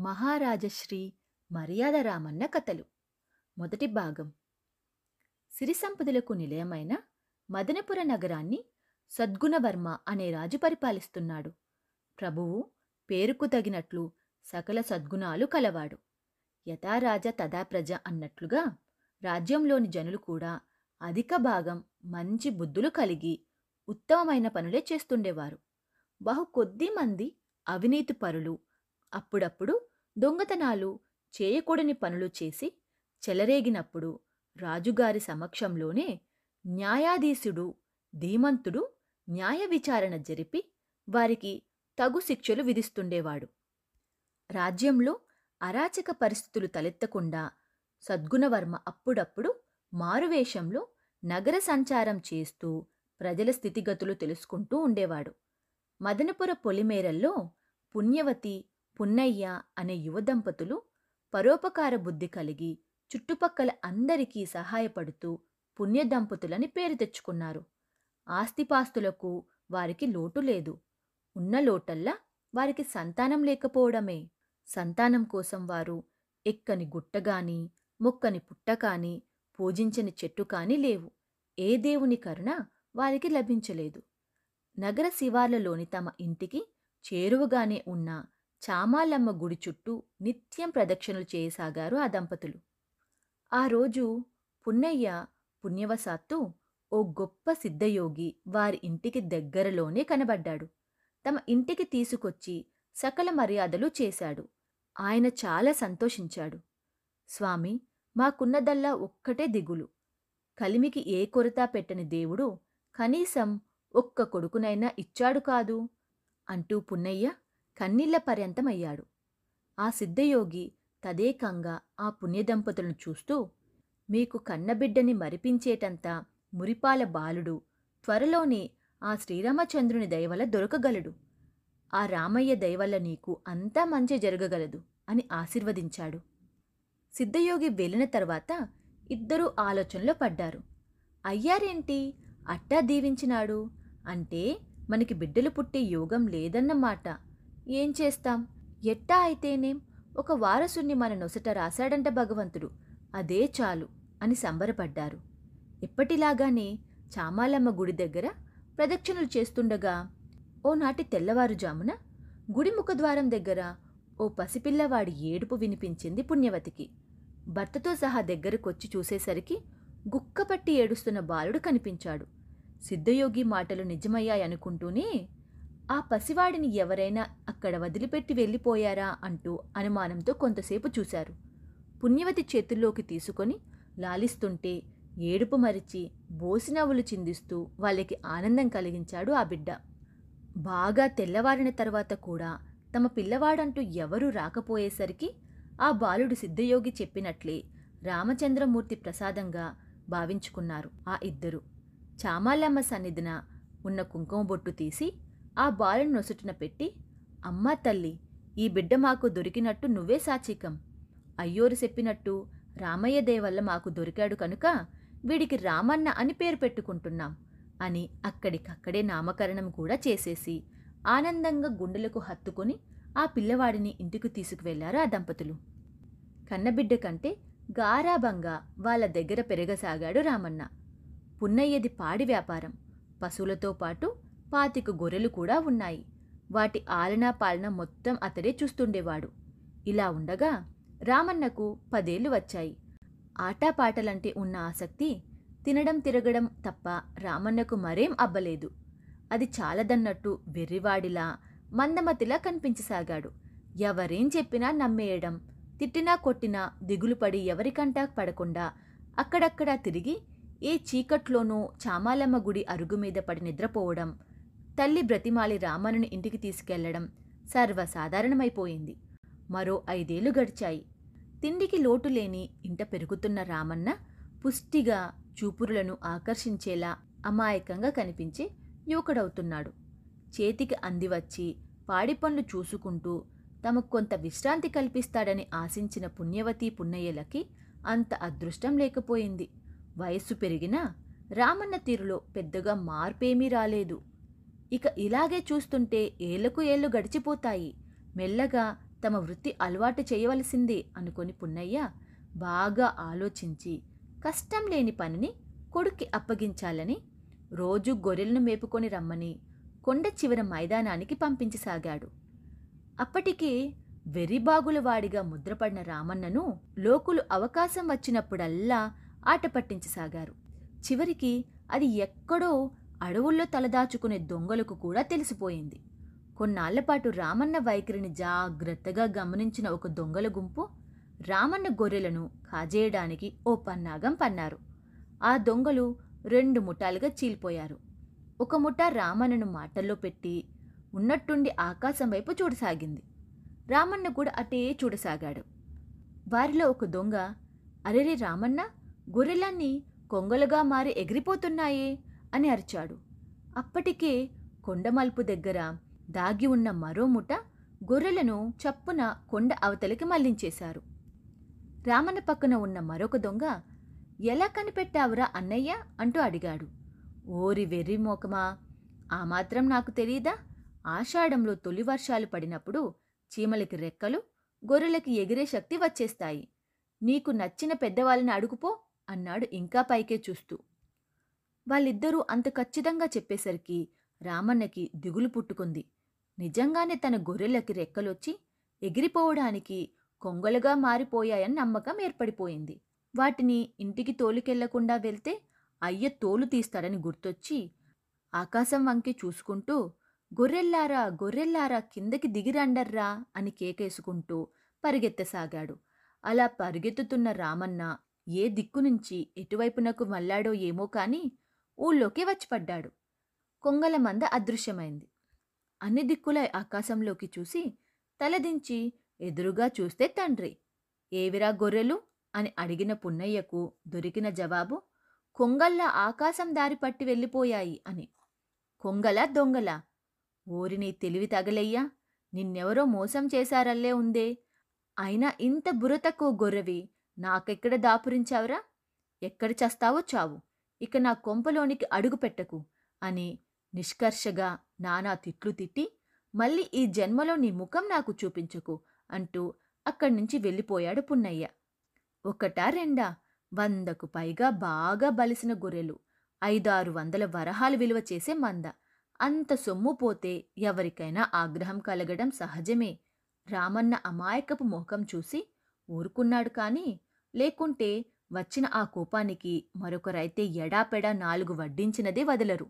మహారాజశ్రీ మర్యాద రామన్న కథలు. మొదటి భాగం. సిరి సంపదలకు నిలయమైన మదనపుర నగరాన్ని సద్గుణవర్మ అనే రాజు పరిపాలిస్తున్నాడు. ప్రభువు పేరుకు తగినట్లు సకల సద్గుణాలు కలవాడు. యథారాజ తదా ప్రజ అన్నట్లుగా రాజ్యంలోని జనులు కూడా అధిక భాగం మంచి బుద్ధులు కలిగి ఉత్తమమైన పనులే చేస్తుండేవారు. బహు కొద్ది మంది అవినీతి పరులు అప్పుడప్పుడు దొంగతనాలు చేయకూడని పనులు చేసి చెలరేగినప్పుడు రాజుగారి సమక్షంలోనే న్యాయాధీశుడు ధీమంతుడు న్యాయ విచారణ జరిపి వారికి తగు శిక్షలు విధిస్తుండేవాడు. రాజ్యంలో అరాచక పరిస్థితులు తలెత్తకుండా సద్గుణవర్మ అప్పుడప్పుడు మారువేషంలో నగర సంచారం చేస్తూ ప్రజల స్థితిగతులు తెలుసుకుంటూ ఉండేవాడు. మదనపుర పొలిమేరల్లో పుణ్యవతి పున్నయ్య అనే యువ దంపతులు పరోపకార బుద్ధి కలిగి చుట్టుపక్కల అందరికీ సహాయపడుతూ పుణ్యదంపతులని పేరు తెచ్చుకున్నారు. ఆస్తిపాస్తులకు వారికి లోటు లేదు. ఉన్న లోటల్లా వారికి సంతానం లేకపోవడమే. సంతానం కోసం వారు ఎక్కని గుట్టగాని మొక్కని పుట్టకాని పూజించని చెట్టు కాని లేవు. ఏ దేవుని కరుణ వారికి లభించలేదు. నగర శివార్లలోని తమ ఇంటికి చేరువగానే ఉన్న చామాలమ్మ గుడి చుట్టూ నిత్యం ప్రదక్షిణలు చేయసాగారు ఆ దంపతులు. ఆ రోజు పున్నయ్య పుణ్యవశాత్తు ఓ గొప్ప సిద్ధయోగి వారి ఇంటికి దగ్గరలోనే కనబడ్డాడు. తమ ఇంటికి తీసుకొచ్చి సకల మర్యాదలు చేశాడు. ఆయన చాలా సంతోషించాడు. స్వామి మాకున్నదల్లా ఒక్కటే దిగులు. కలిమికి ఏ కొరత పెట్టని దేవుడు కనీసం ఒక్క కొడుకునైనా ఇచ్చాడు కాదు? అంటూ పున్నయ్య కన్నీళ్ళ పర్యంతమయ్యాడు. ఆ సిద్ధయోగి తదేకంగా ఆ పుణ్యదంపతులను చూస్తూ మీకు కన్నబిడ్డని మరిపించేటంత మురిపాల బాలుడు త్వరలోనే ఆ శ్రీరామచంద్రుని దయవల్ల దొరకగలడు. ఆ రామయ్య దయవల్ల నీకు అంతా మంచి జరగగలదు అని ఆశీర్వదించాడు. సిద్ధయోగి వెళ్ళిన తర్వాత ఇద్దరూ ఆలోచనలో పడ్డారు. అయ్యారేంటి? అట్టా దీవించినాడు? అంటే మనకి బిడ్డలు పుట్టే యోగం లేదన్నమాట. ఏం చేస్తాం? ఎట్టా అయితేనేం? ఒక వారసుణ్ణి మన నొసట రాశాడంట భగవంతుడు. అదే చాలు అని సంబరపడ్డారు. ఎప్పటిలాగానే చామాలమ్మ గుడి దగ్గర ప్రదక్షిణలు చేస్తుండగా ఓనాటి తెల్లవారుజామున గుడి ముఖద్వారం దగ్గర ఓ పసిపిల్లవాడి ఏడుపు వినిపించింది పుణ్యవతికి. భర్తతో సహా దగ్గరకొచ్చి చూసేసరికి గుక్కపట్టి ఏడుస్తున్న బాలుడు కనిపించాడు. సిద్ధయోగి మాటలు నిజమయ్యాయనుకుంటూనే ఆ పసివాడిని ఎవరైనా అక్కడ వదిలిపెట్టి వెళ్ళిపోయారా అంటూ అనుమానంతో కొంతసేపు చూశారు. పుణ్యవతి చేతుల్లోకి తీసుకొని లాలిస్తుంటే ఏడుపు మరిచి బోసినవ్వులు చిందిస్తూ వాళ్ళకి ఆనందం కలిగించాడు ఆ బిడ్డ. బాగా తెల్లవారిన తర్వాత కూడా తమ పిల్లవాడంటూ ఎవరూ రాకపోయేసరికి ఆ బాలుడు సిద్ధయోగి చెప్పినట్లే రామచంద్రమూర్తి ప్రసాదంగా భావించుకున్నారు ఆ ఇద్దరు. చామాలమ్మ సన్నిధిన ఉన్న కుంకుమ బొట్టు తీసి ఆ బాలుని నొసుటిన పెట్టి అమ్మా తల్లి ఈ బిడ్డ మాకు దొరికినట్టు నువ్వే సాచికం. అయ్యోరు చెప్పినట్టు రామయ్య దేవల్ల మాకు దొరికాడు కనుక వీడికి రామన్న అని పేరు పెట్టుకుంటున్నాం అని అక్కడికక్కడే నామకరణం కూడా చేసేసి ఆనందంగా గుండెలకు హత్తుకొని ఆ పిల్లవాడిని ఇంటికి తీసుకువెళ్ళారు ఆ దంపతులు. కన్నబిడ్డ కంటే గారాభంగా వాళ్ళ దగ్గర పెరగసాగాడు రామన్న. పున్నయ్యది పాడి వ్యాపారం. పశువులతో పాటు పాతిక గొర్రెలు కూడా ఉన్నాయి. వాటి ఆలనా పాలన మొత్తం అతడే చూస్తుండేవాడు. ఇలా ఉండగా రామన్నకు పదేళ్ళు వచ్చాయి. ఆటాపాటలంటే ఉన్న ఆసక్తి తినడం తిరగడం తప్ప రామన్నకు మరేం అబ్బలేదు. అది చాలదన్నట్టు వెర్రివాడిలా మందమతిలా కనిపించసాగాడు. ఎవరేం చెప్పినా నమ్మేయడం తిట్టినా కొట్టినా దిగులుపడి ఎవరికంటా పడకుండా అక్కడక్కడా తిరిగి ఏ చీకట్లోనూ చామాలమ్మ గుడి అరుగు మీద పడి నిద్రపోవడం తల్లి బ్రతిమాలి రామనుని ఇంటికి తీసుకెళ్ళడం సర్వసాధారణమైపోయింది. మరో ఐదేళ్ళు గడిచాయి. తిండికి లోటు లేని ఇంట పెరుగుతున్న రామన్న పుష్టిగా చూపురులను ఆకర్షించేలా అమాయకంగా కనిపించే యువకుడవుతున్నాడు. చేతికి అందివచ్చి పాడి పనులు చూసుకుంటూ తమకు కొంత విశ్రాంతి కల్పిస్తాడని ఆశించిన పుణ్యవతి పున్నయ్యలకి అంత అదృష్టం లేకపోయింది. వయస్సు పెరిగినా రామన్న తీరులో పెద్దగా మార్పేమీ రాలేదు. ఇక ఇలాగే చూస్తుంటే ఏళ్ళకు ఏళ్ళు గడిచిపోతాయి. మెల్లగా తమ వృత్తి అలవాటు చేయవలసిందే అనుకొని పున్నయ్య బాగా ఆలోచించి కష్టం లేని పనిని కొడుక్కి అప్పగించాలని రోజు గొర్రెలను మేపుకొని రమ్మని కొండ చివర మైదానానికి పంపించసాగాడు. అప్పటికే వెర్రిబాగుల వాడిగా ముద్రపడిన రామన్నను లోకులు అవకాశం వచ్చినప్పుడల్లా ఆట పట్టించసాగారు. చివరికి అది ఎక్కడో అడవుల్లో తలదాచుకునే దొంగలకు కూడా తెలిసిపోయింది. కొన్నాళ్ళపాటు రామన్న వైఖరిని జాగ్రత్తగా గమనించిన ఒక దొంగల గుంపు రామన్న గొర్రెలను కాజేయడానికి ఓ పన్నాగం పన్నారు. ఆ దొంగలు రెండు ముఠాలుగా చీలిపోయారు. ఒక ముఠ రామన్నను మాటల్లో పెట్టి ఉన్నట్టుండి ఆకాశం వైపు చూడసాగింది. రామన్న కూడా అటే చూడసాగాడు. వారిలో ఒక దొంగ అరెరే రామన్న గొర్రెలన్నీ కొంగలుగా మారి ఎగిరిపోతున్నాయే అని అరిచాడు. అప్పటికే కొండమల్పు దగ్గర దాగి ఉన్న మరో ముఠ గొర్రెలను చప్పున కొండ అవతలికి మళ్ళించేశారు. రామన పక్కన ఉన్న మరొక దొంగ ఎలా కనిపెట్టావురా అన్నయ్య? అంటూ అడిగాడు. ఓరి వెర్రి మోకమా ఆ మాత్రం నాకు తెలీదా? ఆషాఢంలో తొలి వర్షాలు పడినప్పుడు చీమలకి రెక్కలు గొర్రెలకి ఎగిరే శక్తి వచ్చేస్తాయి. నీకు నచ్చిన పెద్దవాళ్ళని అడుగుపో అన్నాడు ఇంకా పైకే చూస్తూ. వాళ్ళిద్దరూ అంత ఖచ్చితంగా చెప్పేసరికి రామన్నకి దిగులు పుట్టుకుంది. నిజంగానే తన గొర్రెలకి రెక్కలొచ్చి ఎగిరిపోవడానికి కొంగలుగా మారిపోయాయని నమ్మకం ఏర్పడిపోయింది. వాటిని ఇంటికి తోలుకెళ్ళకుండా వెళ్తే అయ్య తోలు తీస్తాడని గుర్తొచ్చి ఆకాశం వంకి చూసుకుంటూ గొర్రెల్లారా గొర్రెల్లారా కిందకి దిగిరండర్రా అని కేకేసుకుంటూ పరిగెత్తసాగాడు. అలా పరిగెత్తుతున్న రామన్న ఏ దిక్కు నుంచి ఎటువైపునకు మళ్ళాడో ఏమో కాని ఊళ్ళోకి వచ్చిపడ్డాడు. కొంగల మంద అదృశ్యమైంది. అన్ని దిక్కుల ఆకాశంలోకి చూసి తలదించి ఎదురుగా చూస్తే తండ్రి. ఏవిరా గొర్రెలు? అని అడిగిన పున్నయ్యకు దొరికిన జవాబు కొంగల్లా ఆకాశం దారి పట్టి వెళ్ళిపోయాయి అని. కొంగల దొంగల? ఓరిని తెలివి తగలయ్యా! నిన్నెవరో మోసం చేశారల్లే ఉందే! అయినా ఇంత బురతకు గొర్రెవి నాకెక్కడ దాపురించావురా? ఎక్కడ చస్తావో చావు! ఇక నా కొంపలోనికి అడుగు పెట్టకు అని నిష్కర్షగా నానా తిట్లు తిట్టి మళ్ళీ ఈ జన్మలో నీ ముఖం నాకు చూపించకు అంటూ అక్కడి నుంచి వెళ్ళిపోయాడు పున్నయ్య. ఒకటా రెండా? వందకు పైగా బాగా బలిసిన గొర్రెలు. ఐదారు వందల వరహాలు విలువ చేసే మంద. అంత సొమ్ము పోతే ఎవరికైనా ఆగ్రహం కలగడం సహజమే. రామన్న అమాయకపు ముఖం చూసి ఊరుకున్నాడు కాని లేకుంటే వచ్చిన ఆ కోపానికి మరొకరైతే ఎడాపెడా నాలుగు వడ్డించినదే వదలరు.